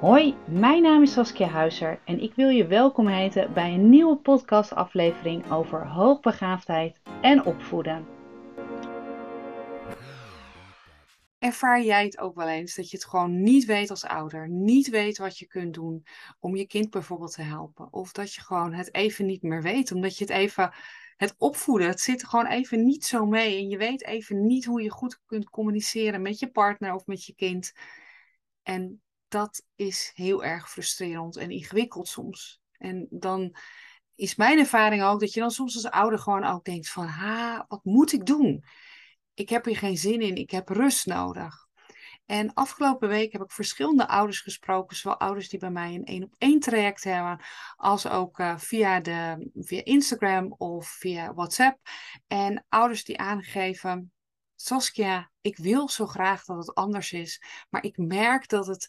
Hoi, mijn naam is Saskia Huizer en ik wil je welkom heten bij een nieuwe podcastaflevering over hoogbegaafdheid en opvoeden. Ervaar jij het ook wel eens dat je het gewoon niet weet als ouder, niet weet wat je kunt doen om je kind bijvoorbeeld te helpen? Of dat je gewoon het even niet meer weet, omdat je het even, het opvoeden, het zit er gewoon even niet zo mee en je weet even niet hoe je goed kunt communiceren met je partner of met je kind. En dat is heel erg frustrerend en ingewikkeld soms. En dan is mijn ervaring ook dat je dan soms als ouder gewoon ook denkt van, ha, wat moet ik doen? Ik heb hier geen zin in, ik heb rust nodig. En afgelopen week heb ik verschillende ouders gesproken, zowel ouders die bij mij een één op één traject hebben, als ook uh, via, de, via Instagram of via WhatsApp. En ouders die aangeven, Saskia, ik wil zo graag dat het anders is, maar ik merk dat het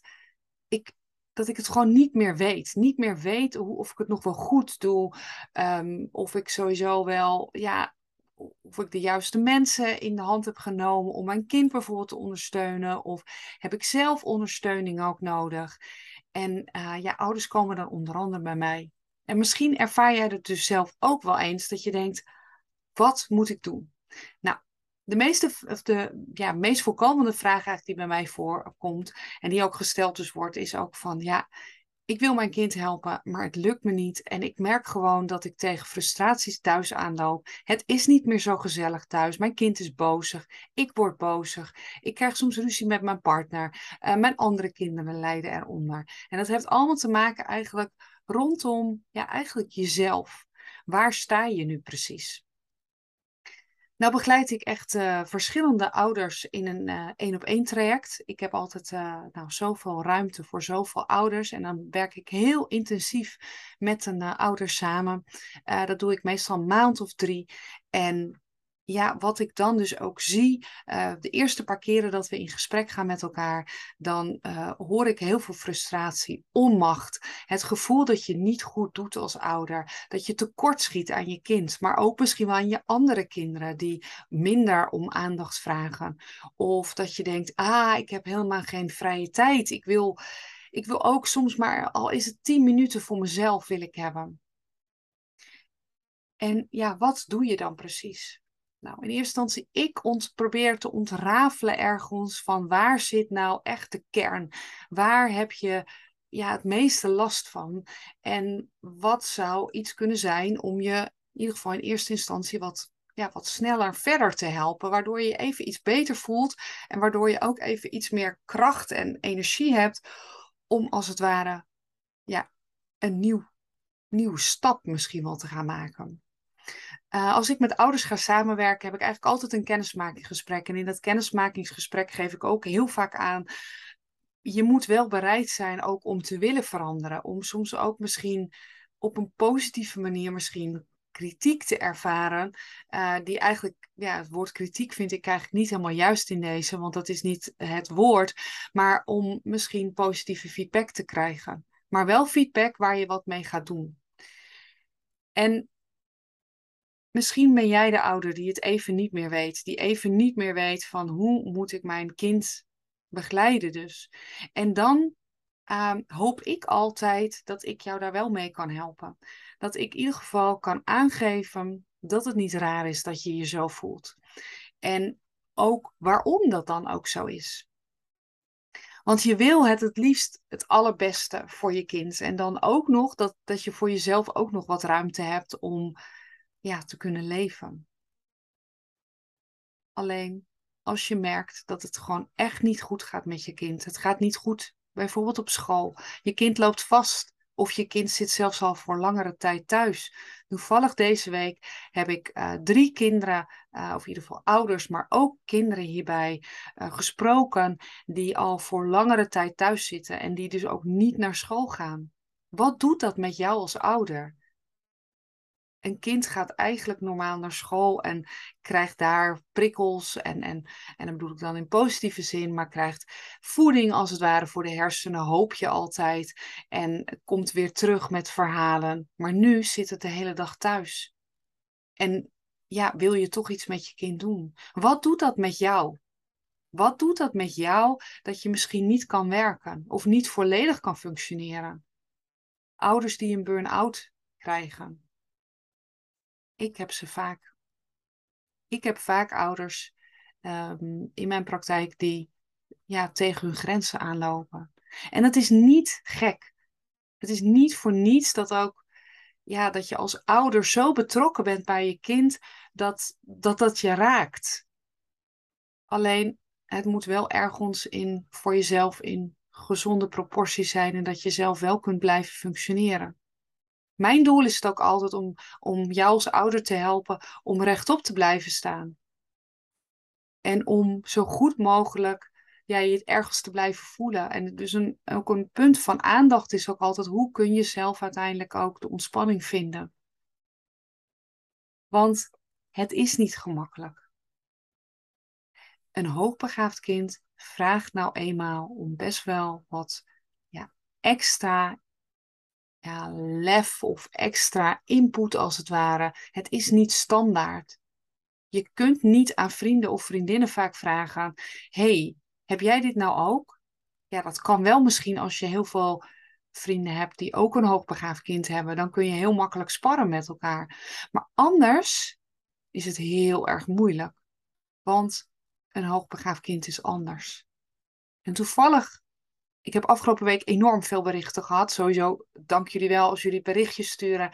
ik, dat ik het gewoon niet meer weet. Niet meer weet hoe, of ik het nog wel goed doe. Um, of ik sowieso wel, ja, of ik de juiste mensen in de hand heb genomen om mijn kind bijvoorbeeld te ondersteunen. Of heb ik zelf ondersteuning ook nodig? En uh, ja, ouders komen dan onder andere bij mij. En misschien ervaar jij het dus zelf ook wel eens dat je denkt: wat moet ik doen? Nou, de meeste, of de ja, meest voorkomende vraag eigenlijk die bij mij voorkomt, en die ook gesteld dus wordt, is ook van ja, ik wil mijn kind helpen, maar het lukt me niet. En ik merk gewoon dat ik tegen frustraties thuis aanloop. Het is niet meer zo gezellig thuis. Mijn kind is bozig. Ik word bozig. Ik krijg soms ruzie met mijn partner. Uh, mijn andere kinderen lijden eronder. En dat heeft allemaal te maken eigenlijk rondom, ja, eigenlijk jezelf. Waar sta je nu precies? Nou begeleid ik echt uh, verschillende ouders in een uh, één op één traject. Ik heb altijd uh, nou, zoveel ruimte voor zoveel ouders. En dan werk ik heel intensief met een ouder samen. dat doe ik meestal een maand of drie. En ja, wat ik dan dus ook zie, uh, de eerste paar keren dat we in gesprek gaan met elkaar, dan uh, hoor ik heel veel frustratie, onmacht, het gevoel dat je niet goed doet als ouder, dat je tekort schiet aan je kind, maar ook misschien wel aan je andere kinderen die minder om aandacht vragen. Of dat je denkt, ah, ik heb helemaal geen vrije tijd, ik wil, ik wil ook soms maar, al is het tien minuten voor mezelf wil ik hebben. En ja, wat doe je dan precies? Nou, in eerste instantie, ik ont, probeer te ontrafelen ergens van waar zit nou echt de kern? Waar heb je ja, het meeste last van? En wat zou iets kunnen zijn om je in ieder geval in eerste instantie wat, ja, wat sneller verder te helpen, waardoor je je even iets beter voelt en waardoor je ook even iets meer kracht en energie hebt om als het ware ja, een nieuw, nieuwe stap misschien wel te gaan maken. Uh, als ik met ouders ga samenwerken, heb ik eigenlijk altijd een kennismakingsgesprek. En in dat kennismakingsgesprek geef ik ook heel vaak aan. Je moet wel bereid zijn ook om te willen veranderen. Om soms ook misschien op een positieve manier misschien kritiek te ervaren. Uh, die eigenlijk, ja, het woord kritiek vind ik eigenlijk niet helemaal juist in deze, want dat is niet het woord. Maar om misschien positieve feedback te krijgen. Maar wel feedback waar je wat mee gaat doen. En Misschien ben jij de ouder die het even niet meer weet, die even niet meer weet van hoe moet ik mijn kind begeleiden dus. En dan uh, hoop ik altijd dat ik jou daar wel mee kan helpen. Dat ik in ieder geval kan aangeven dat het niet raar is dat je je zo voelt. En ook waarom dat dan ook zo is. Want je wil het het liefst het allerbeste voor je kind. En dan ook nog dat, dat je voor jezelf ook nog wat ruimte hebt om ja, te kunnen leven. Alleen als je merkt dat het gewoon echt niet goed gaat met je kind. Het gaat niet goed, bijvoorbeeld op school. Je kind loopt vast of je kind zit zelfs al voor langere tijd thuis. Toevallig deze week heb ik uh, drie kinderen, uh, of in ieder geval ouders, maar ook kinderen hierbij uh, gesproken, die al voor langere tijd thuis zitten en die dus ook niet naar school gaan. Wat doet dat met jou als ouder? Een kind gaat eigenlijk normaal naar school en krijgt daar prikkels. En, en, en dan bedoel ik dan in positieve zin, maar krijgt voeding als het ware voor de hersenen, hoop je altijd. En komt weer terug met verhalen. Maar nu zit het de hele dag thuis. En ja, wil je toch iets met je kind doen? Wat doet dat met jou? Wat doet dat met jou dat je misschien niet kan werken of niet volledig kan functioneren? Ouders die een burn-out krijgen. Ik heb ze vaak. Ik heb vaak ouders ehm, in mijn praktijk die ja, tegen hun grenzen aanlopen. En dat is niet gek. Het is niet voor niets dat ook ja, dat je als ouder zo betrokken bent bij je kind dat dat, dat je raakt. Alleen het moet wel ergens in voor jezelf in gezonde proporties zijn en dat je zelf wel kunt blijven functioneren. Mijn doel is het ook altijd om, om jou als ouder te helpen om rechtop te blijven staan. En om zo goed mogelijk ja, je het ergens te blijven voelen. En dus een, ook een punt van aandacht is ook altijd hoe kun je zelf uiteindelijk ook de ontspanning vinden. Want het is niet gemakkelijk. Een hoogbegaafd kind vraagt nou eenmaal om best wel wat ja, extra ja, lef of extra input als het ware. Het is niet standaard. Je kunt niet aan vrienden of vriendinnen vaak vragen: hey, heb jij dit nou ook? Ja, dat kan wel misschien als je heel veel vrienden hebt die ook een hoogbegaafd kind hebben. Dan kun je heel makkelijk sparren met elkaar. Maar anders is het heel erg moeilijk. Want een hoogbegaafd kind is anders. En toevallig ik heb afgelopen week enorm veel berichten gehad. Sowieso dank jullie wel als jullie berichtjes sturen.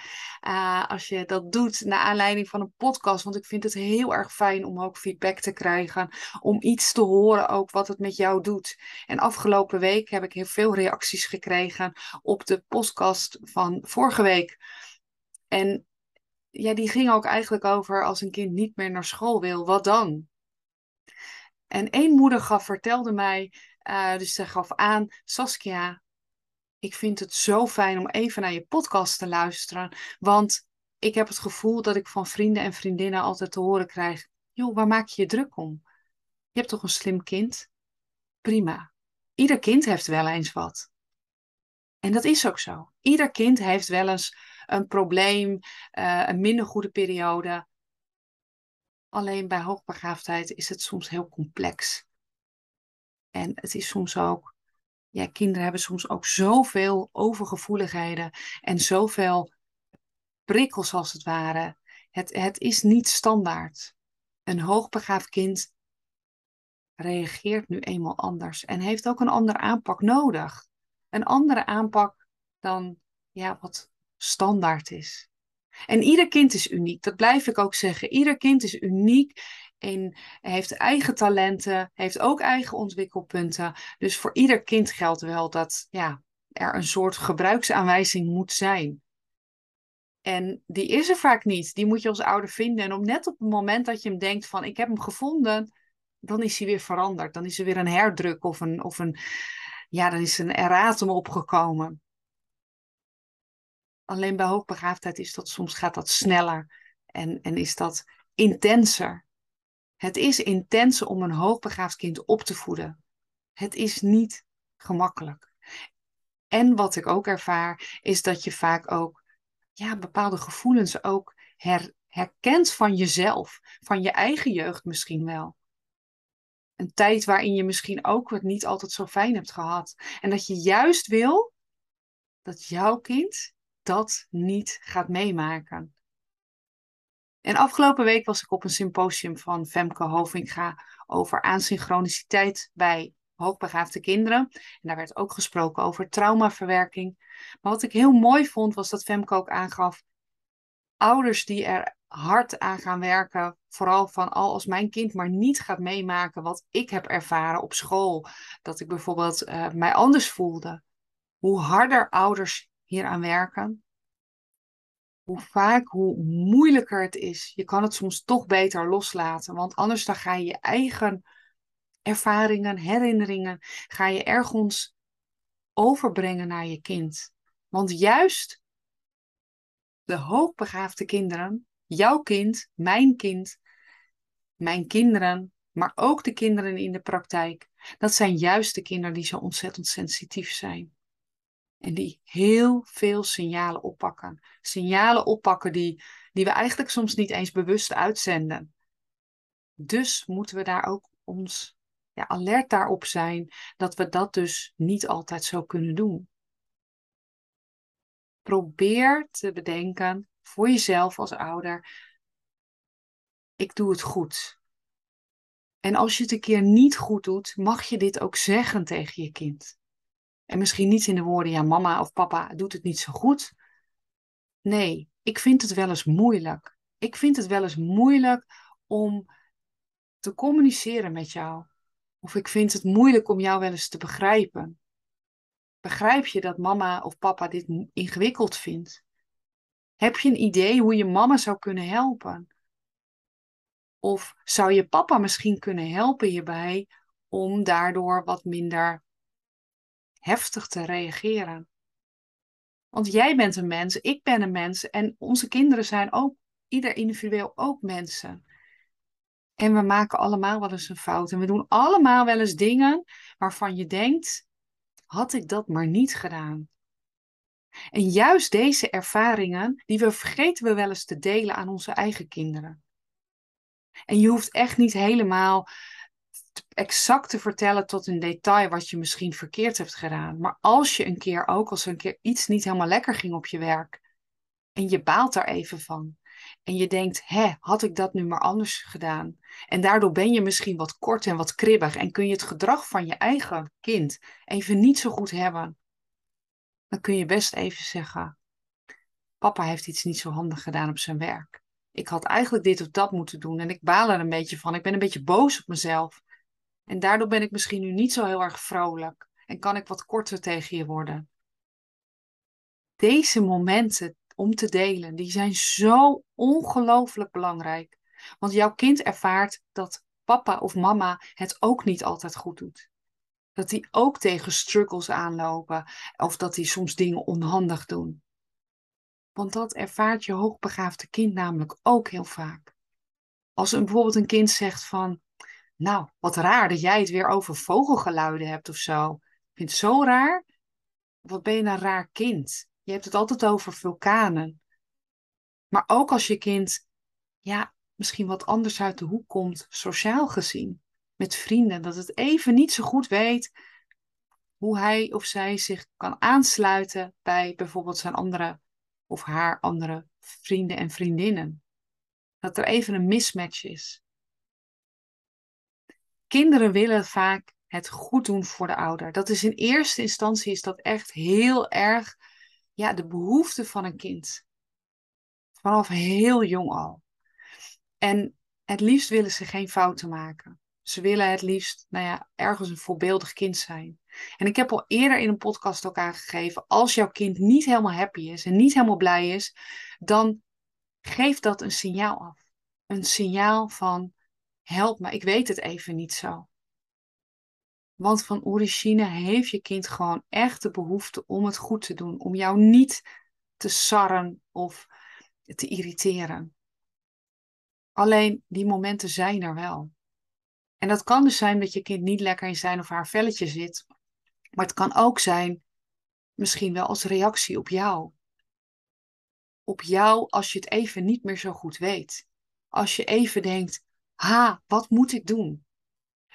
Uh, als je dat doet naar aanleiding van een podcast. Want ik vind het heel erg fijn om ook feedback te krijgen. Om iets te horen ook wat het met jou doet. En afgelopen week heb ik heel veel reacties gekregen op de podcast van vorige week. En ja, die ging ook eigenlijk over als een kind niet meer naar school wil, wat dan? En één moeder gaf, vertelde mij uh, dus ze gaf aan, Saskia, ik vind het zo fijn om even naar je podcast te luisteren. Want ik heb het gevoel dat ik van vrienden en vriendinnen altijd te horen krijg: joh, waar maak je je druk om? Je hebt toch een slim kind? Prima. Ieder kind heeft wel eens wat. En dat is ook zo. Ieder kind heeft wel eens een probleem, uh, een minder goede periode. Alleen bij hoogbegaafdheid is het soms heel complex. En het is soms ook, ja, kinderen hebben soms ook zoveel overgevoeligheden en zoveel prikkels als het ware. Het, het is niet standaard. Een hoogbegaafd kind reageert nu eenmaal anders en heeft ook een andere aanpak nodig. Een andere aanpak dan ja, wat standaard is. En ieder kind is uniek, dat blijf ik ook zeggen. Ieder kind is uniek en heeft eigen talenten, heeft ook eigen ontwikkelpunten. Dus voor ieder kind geldt wel dat ja, er een soort gebruiksaanwijzing moet zijn. En die is er vaak niet. Die moet je als ouder vinden. En op net op het moment dat je hem denkt van ik heb hem gevonden, dan is hij weer veranderd. Dan is er weer een herdruk of een, of een ja, dan is een erratum opgekomen. Alleen bij hoogbegaafdheid is dat soms gaat dat sneller en, en is dat intenser. Het is intenser om een hoogbegaafd kind op te voeden. Het is niet gemakkelijk. En wat ik ook ervaar, is dat je vaak ook ja, bepaalde gevoelens ook her, herkent van jezelf, van je eigen jeugd misschien wel. Een tijd waarin je misschien ook het niet altijd zo fijn hebt gehad. En dat je juist wil dat jouw kind dat niet gaat meemaken. En afgelopen week was ik op een symposium van Femke Hovinga over asynchroniciteit bij hoogbegaafde kinderen. En daar werd ook gesproken over traumaverwerking. Maar wat ik heel mooi vond, was dat Femke ook aangaf, ouders die er hard aan gaan werken, vooral van al als mijn kind maar niet gaat meemaken wat ik heb ervaren op school, dat ik bijvoorbeeld uh, mij anders voelde. Hoe harder ouders hier aan werken, hoe vaak, hoe moeilijker het is. Je kan het soms toch beter loslaten, want anders dan ga je je eigen ervaringen, herinneringen, ga je ergens overbrengen naar je kind. Want juist de hoogbegaafde kinderen, jouw kind, mijn kind, mijn kinderen, maar ook de kinderen in de praktijk, dat zijn juist de kinderen die zo ontzettend sensitief zijn. En die heel veel signalen oppakken. Signalen oppakken die, die we eigenlijk soms niet eens bewust uitzenden. Dus moeten we daar ook ons ja, alert daarop zijn dat we dat dus niet altijd zo kunnen doen. Probeer te bedenken voor jezelf als ouder: ik doe het goed. En als je het een keer niet goed doet, mag je dit ook zeggen tegen je kind. En misschien niet in de woorden: ja, mama of papa doet het niet zo goed. Nee, ik vind het wel eens moeilijk. Ik vind het wel eens moeilijk om te communiceren met jou. Of ik vind het moeilijk om jou wel eens te begrijpen. Begrijp je dat mama of papa dit ingewikkeld vindt? Heb je een idee hoe je mama zou kunnen helpen? Of zou je papa misschien kunnen helpen hierbij om daardoor wat minder heftig te reageren? Want jij bent een mens, ik ben een mens en onze kinderen zijn ook, ieder individueel ook mensen. En we maken allemaal wel eens een fout. En we doen allemaal wel eens dingen waarvan je denkt: had ik dat maar niet gedaan? En juist deze ervaringen, die we vergeten we wel eens te delen aan onze eigen kinderen. En je hoeft echt niet helemaal exact te vertellen tot een detail wat je misschien verkeerd hebt gedaan. Maar als je een keer ook, als een keer iets niet helemaal lekker ging op je werk en je baalt daar even van. En je denkt, hè, had ik dat nu maar anders gedaan? En daardoor ben je misschien wat kort en wat kribbig en kun je het gedrag van je eigen kind even niet zo goed hebben. Dan kun je best even zeggen, papa heeft iets niet zo handig gedaan op zijn werk. Ik had eigenlijk dit of dat moeten doen en ik baal er een beetje van. Ik ben een beetje boos op mezelf. En daardoor ben ik misschien nu niet zo heel erg vrolijk en kan ik wat korter tegen je worden. Deze momenten om te delen, die zijn zo ongelooflijk belangrijk. Want jouw kind ervaart dat papa of mama het ook niet altijd goed doet. Dat die ook tegen struggles aanlopen of dat die soms dingen onhandig doen. Want dat ervaart je hoogbegaafde kind namelijk ook heel vaak. Als een, bijvoorbeeld een kind zegt van, nou, wat raar dat jij het weer over vogelgeluiden hebt of zo. Ik vind het zo raar. Wat ben je een raar kind? Je hebt het altijd over vulkanen. Maar ook als je kind, ja, misschien wat anders uit de hoek komt, sociaal gezien, met vrienden, dat het even niet zo goed weet hoe hij of zij zich kan aansluiten bij bijvoorbeeld zijn andere of haar andere vrienden en vriendinnen. Dat er even een mismatch is. Kinderen willen vaak het goed doen voor de ouder. Dat is in eerste instantie is dat echt heel erg ja, de behoefte van een kind. Vanaf heel jong al. En het liefst willen ze geen fouten maken. Ze willen het liefst, nou ja, ergens een voorbeeldig kind zijn. En ik heb al eerder in een podcast ook aangegeven, als jouw kind niet helemaal happy is en niet helemaal blij is, dan geef dat een signaal af. Een signaal van, help me, ik weet het even niet zo. Want van origine heeft je kind gewoon echt de behoefte om het goed te doen. Om jou niet te sarren of te irriteren. Alleen die momenten zijn er wel. En dat kan dus zijn dat je kind niet lekker in zijn of haar velletje zit. Maar het kan ook zijn, misschien wel als reactie op jou. Op jou als je het even niet meer zo goed weet. Als je even denkt, ha, wat moet ik doen?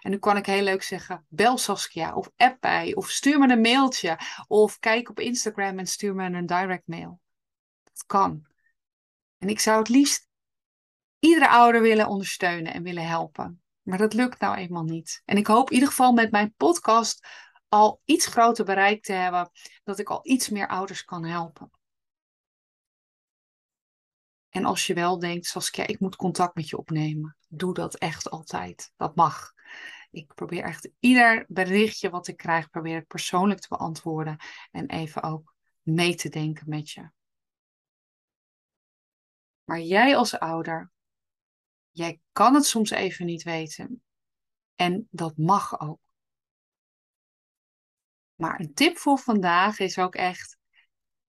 En nu kan ik heel leuk zeggen, bel Saskia of app bij of stuur me een mailtje of kijk op Instagram en stuur me een direct mail. Dat kan. En ik zou het liefst iedere ouder willen ondersteunen en willen helpen. Maar dat lukt nou eenmaal niet. En ik hoop in ieder geval met mijn podcast al iets groter bereikt te hebben, dat ik al iets meer ouders kan helpen. En als je wel denkt, Saskia, ik moet contact met je opnemen, doe dat echt altijd. Dat mag. Ik probeer echt ieder berichtje wat ik krijg, probeer persoonlijk te beantwoorden en even ook mee te denken met je. Maar jij als ouder, jij kan het soms even niet weten. En dat mag ook. Maar een tip voor vandaag is ook echt,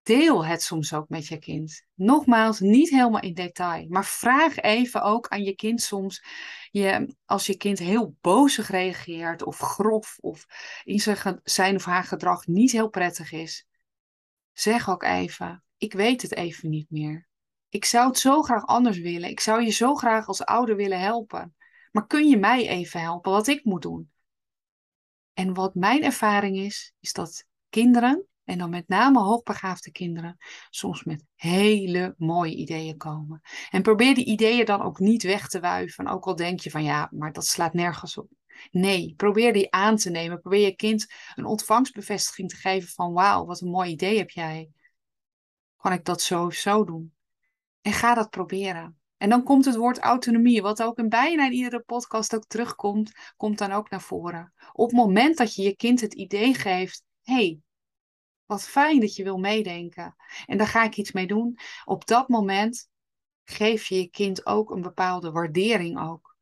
deel het soms ook met je kind. Nogmaals, niet helemaal in detail, maar vraag even ook aan je kind soms, je, als je kind heel bozig reageert of grof of in zijn, zijn of haar gedrag niet heel prettig is, zeg ook even, ik weet het even niet meer. Ik zou het zo graag anders willen. Ik zou je zo graag als ouder willen helpen. Maar kun je mij even helpen wat ik moet doen? En wat mijn ervaring is, is dat kinderen, en dan met name hoogbegaafde kinderen, soms met hele mooie ideeën komen. En probeer die ideeën dan ook niet weg te wuiven, ook al denk je van ja, maar dat slaat nergens op. Nee, probeer die aan te nemen. Probeer je kind een ontvangstbevestiging te geven van wauw, wat een mooi idee heb jij. Kan ik dat zo zo doen? En ga dat proberen. En dan komt het woord autonomie, wat ook in bijna in iedere podcast ook terugkomt, komt dan ook naar voren. Op het moment dat je je kind het idee geeft, hey, wat fijn dat je wil meedenken en daar ga ik iets mee doen. Op dat moment geef je je kind ook een bepaalde waardering ook.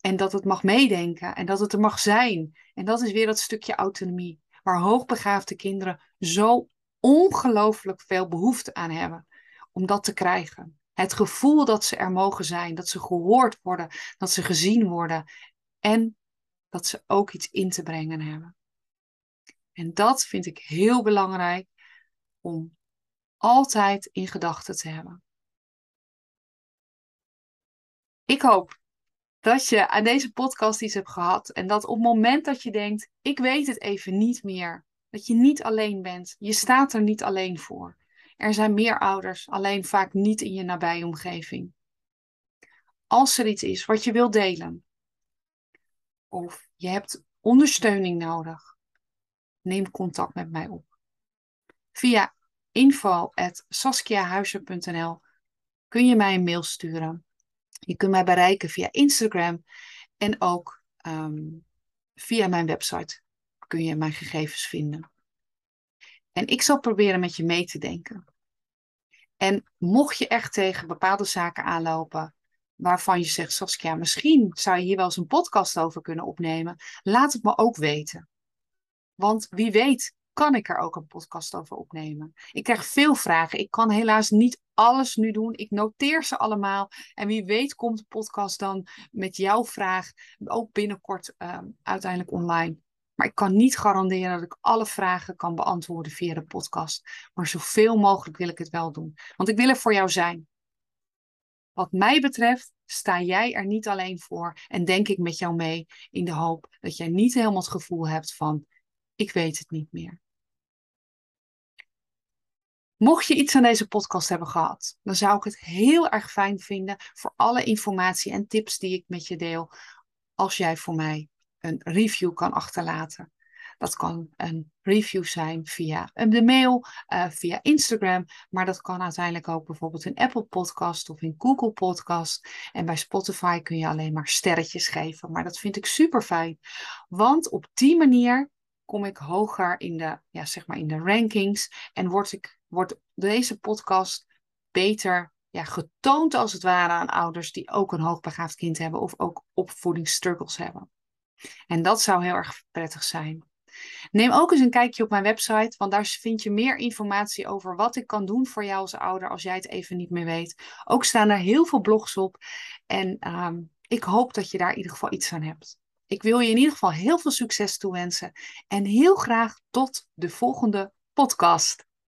En dat het mag meedenken en dat het er mag zijn. En dat is weer dat stukje autonomie, waar hoogbegaafde kinderen zo ongelooflijk veel behoefte aan hebben om dat te krijgen. Het gevoel dat ze er mogen zijn, dat ze gehoord worden, dat ze gezien worden en dat ze ook iets in te brengen hebben. En dat vind ik heel belangrijk om altijd in gedachten te hebben. Ik hoop dat je aan deze podcast iets hebt gehad en dat op het moment dat je denkt, ik weet het even niet meer, dat je niet alleen bent. Je staat er niet alleen voor. Er zijn meer ouders, alleen vaak niet in je nabije omgeving. Als er iets is wat je wilt delen, of je hebt ondersteuning nodig, neem contact met mij op. Via info.saskiahuizen.nl kun je mij een mail sturen. Je kunt mij bereiken via Instagram en ook ehm, via mijn website kun je mijn gegevens vinden. En ik zal proberen met je mee te denken. En mocht je echt tegen bepaalde zaken aanlopen waarvan je zegt, Saskia, misschien zou je hier wel eens een podcast over kunnen opnemen, laat het me ook weten. Want wie weet kan ik er ook een podcast over opnemen. Ik krijg veel vragen. Ik kan helaas niet alles nu doen. Ik noteer ze allemaal. En wie weet komt de podcast dan met jouw vraag ook binnenkort uh, uiteindelijk online. Maar ik kan niet garanderen dat ik alle vragen kan beantwoorden via de podcast. Maar zoveel mogelijk wil ik het wel doen. Want ik wil er voor jou zijn. Wat mij betreft sta jij er niet alleen voor en denk ik met jou mee in de hoop dat jij niet helemaal het gevoel hebt van ik weet het niet meer. Mocht je iets aan deze podcast hebben gehad, dan zou ik het heel erg fijn vinden voor alle informatie en tips die ik met je deel, als jij voor mij een review kan achterlaten. Dat kan een review zijn via de mail, uh, via Instagram, maar dat kan uiteindelijk ook bijvoorbeeld in Apple Podcast of in Google Podcast. En bij Spotify kun je alleen maar sterretjes geven, maar dat vind ik super fijn, want op die manier kom ik hoger in de, ja, zeg maar in de rankings en word, ik, wordt deze podcast beter ja, getoond als het ware aan ouders die ook een hoogbegaafd kind hebben of ook opvoedingsstruggles hebben. En dat zou heel erg prettig zijn. Neem ook eens een kijkje op mijn website, want daar vind je meer informatie over wat ik kan doen voor jou als ouder als jij het even niet meer weet. Ook staan er heel veel blogs op en ehm, ik hoop dat je daar in ieder geval iets aan hebt. Ik wil je in ieder geval heel veel succes toewensen en heel graag tot de volgende podcast.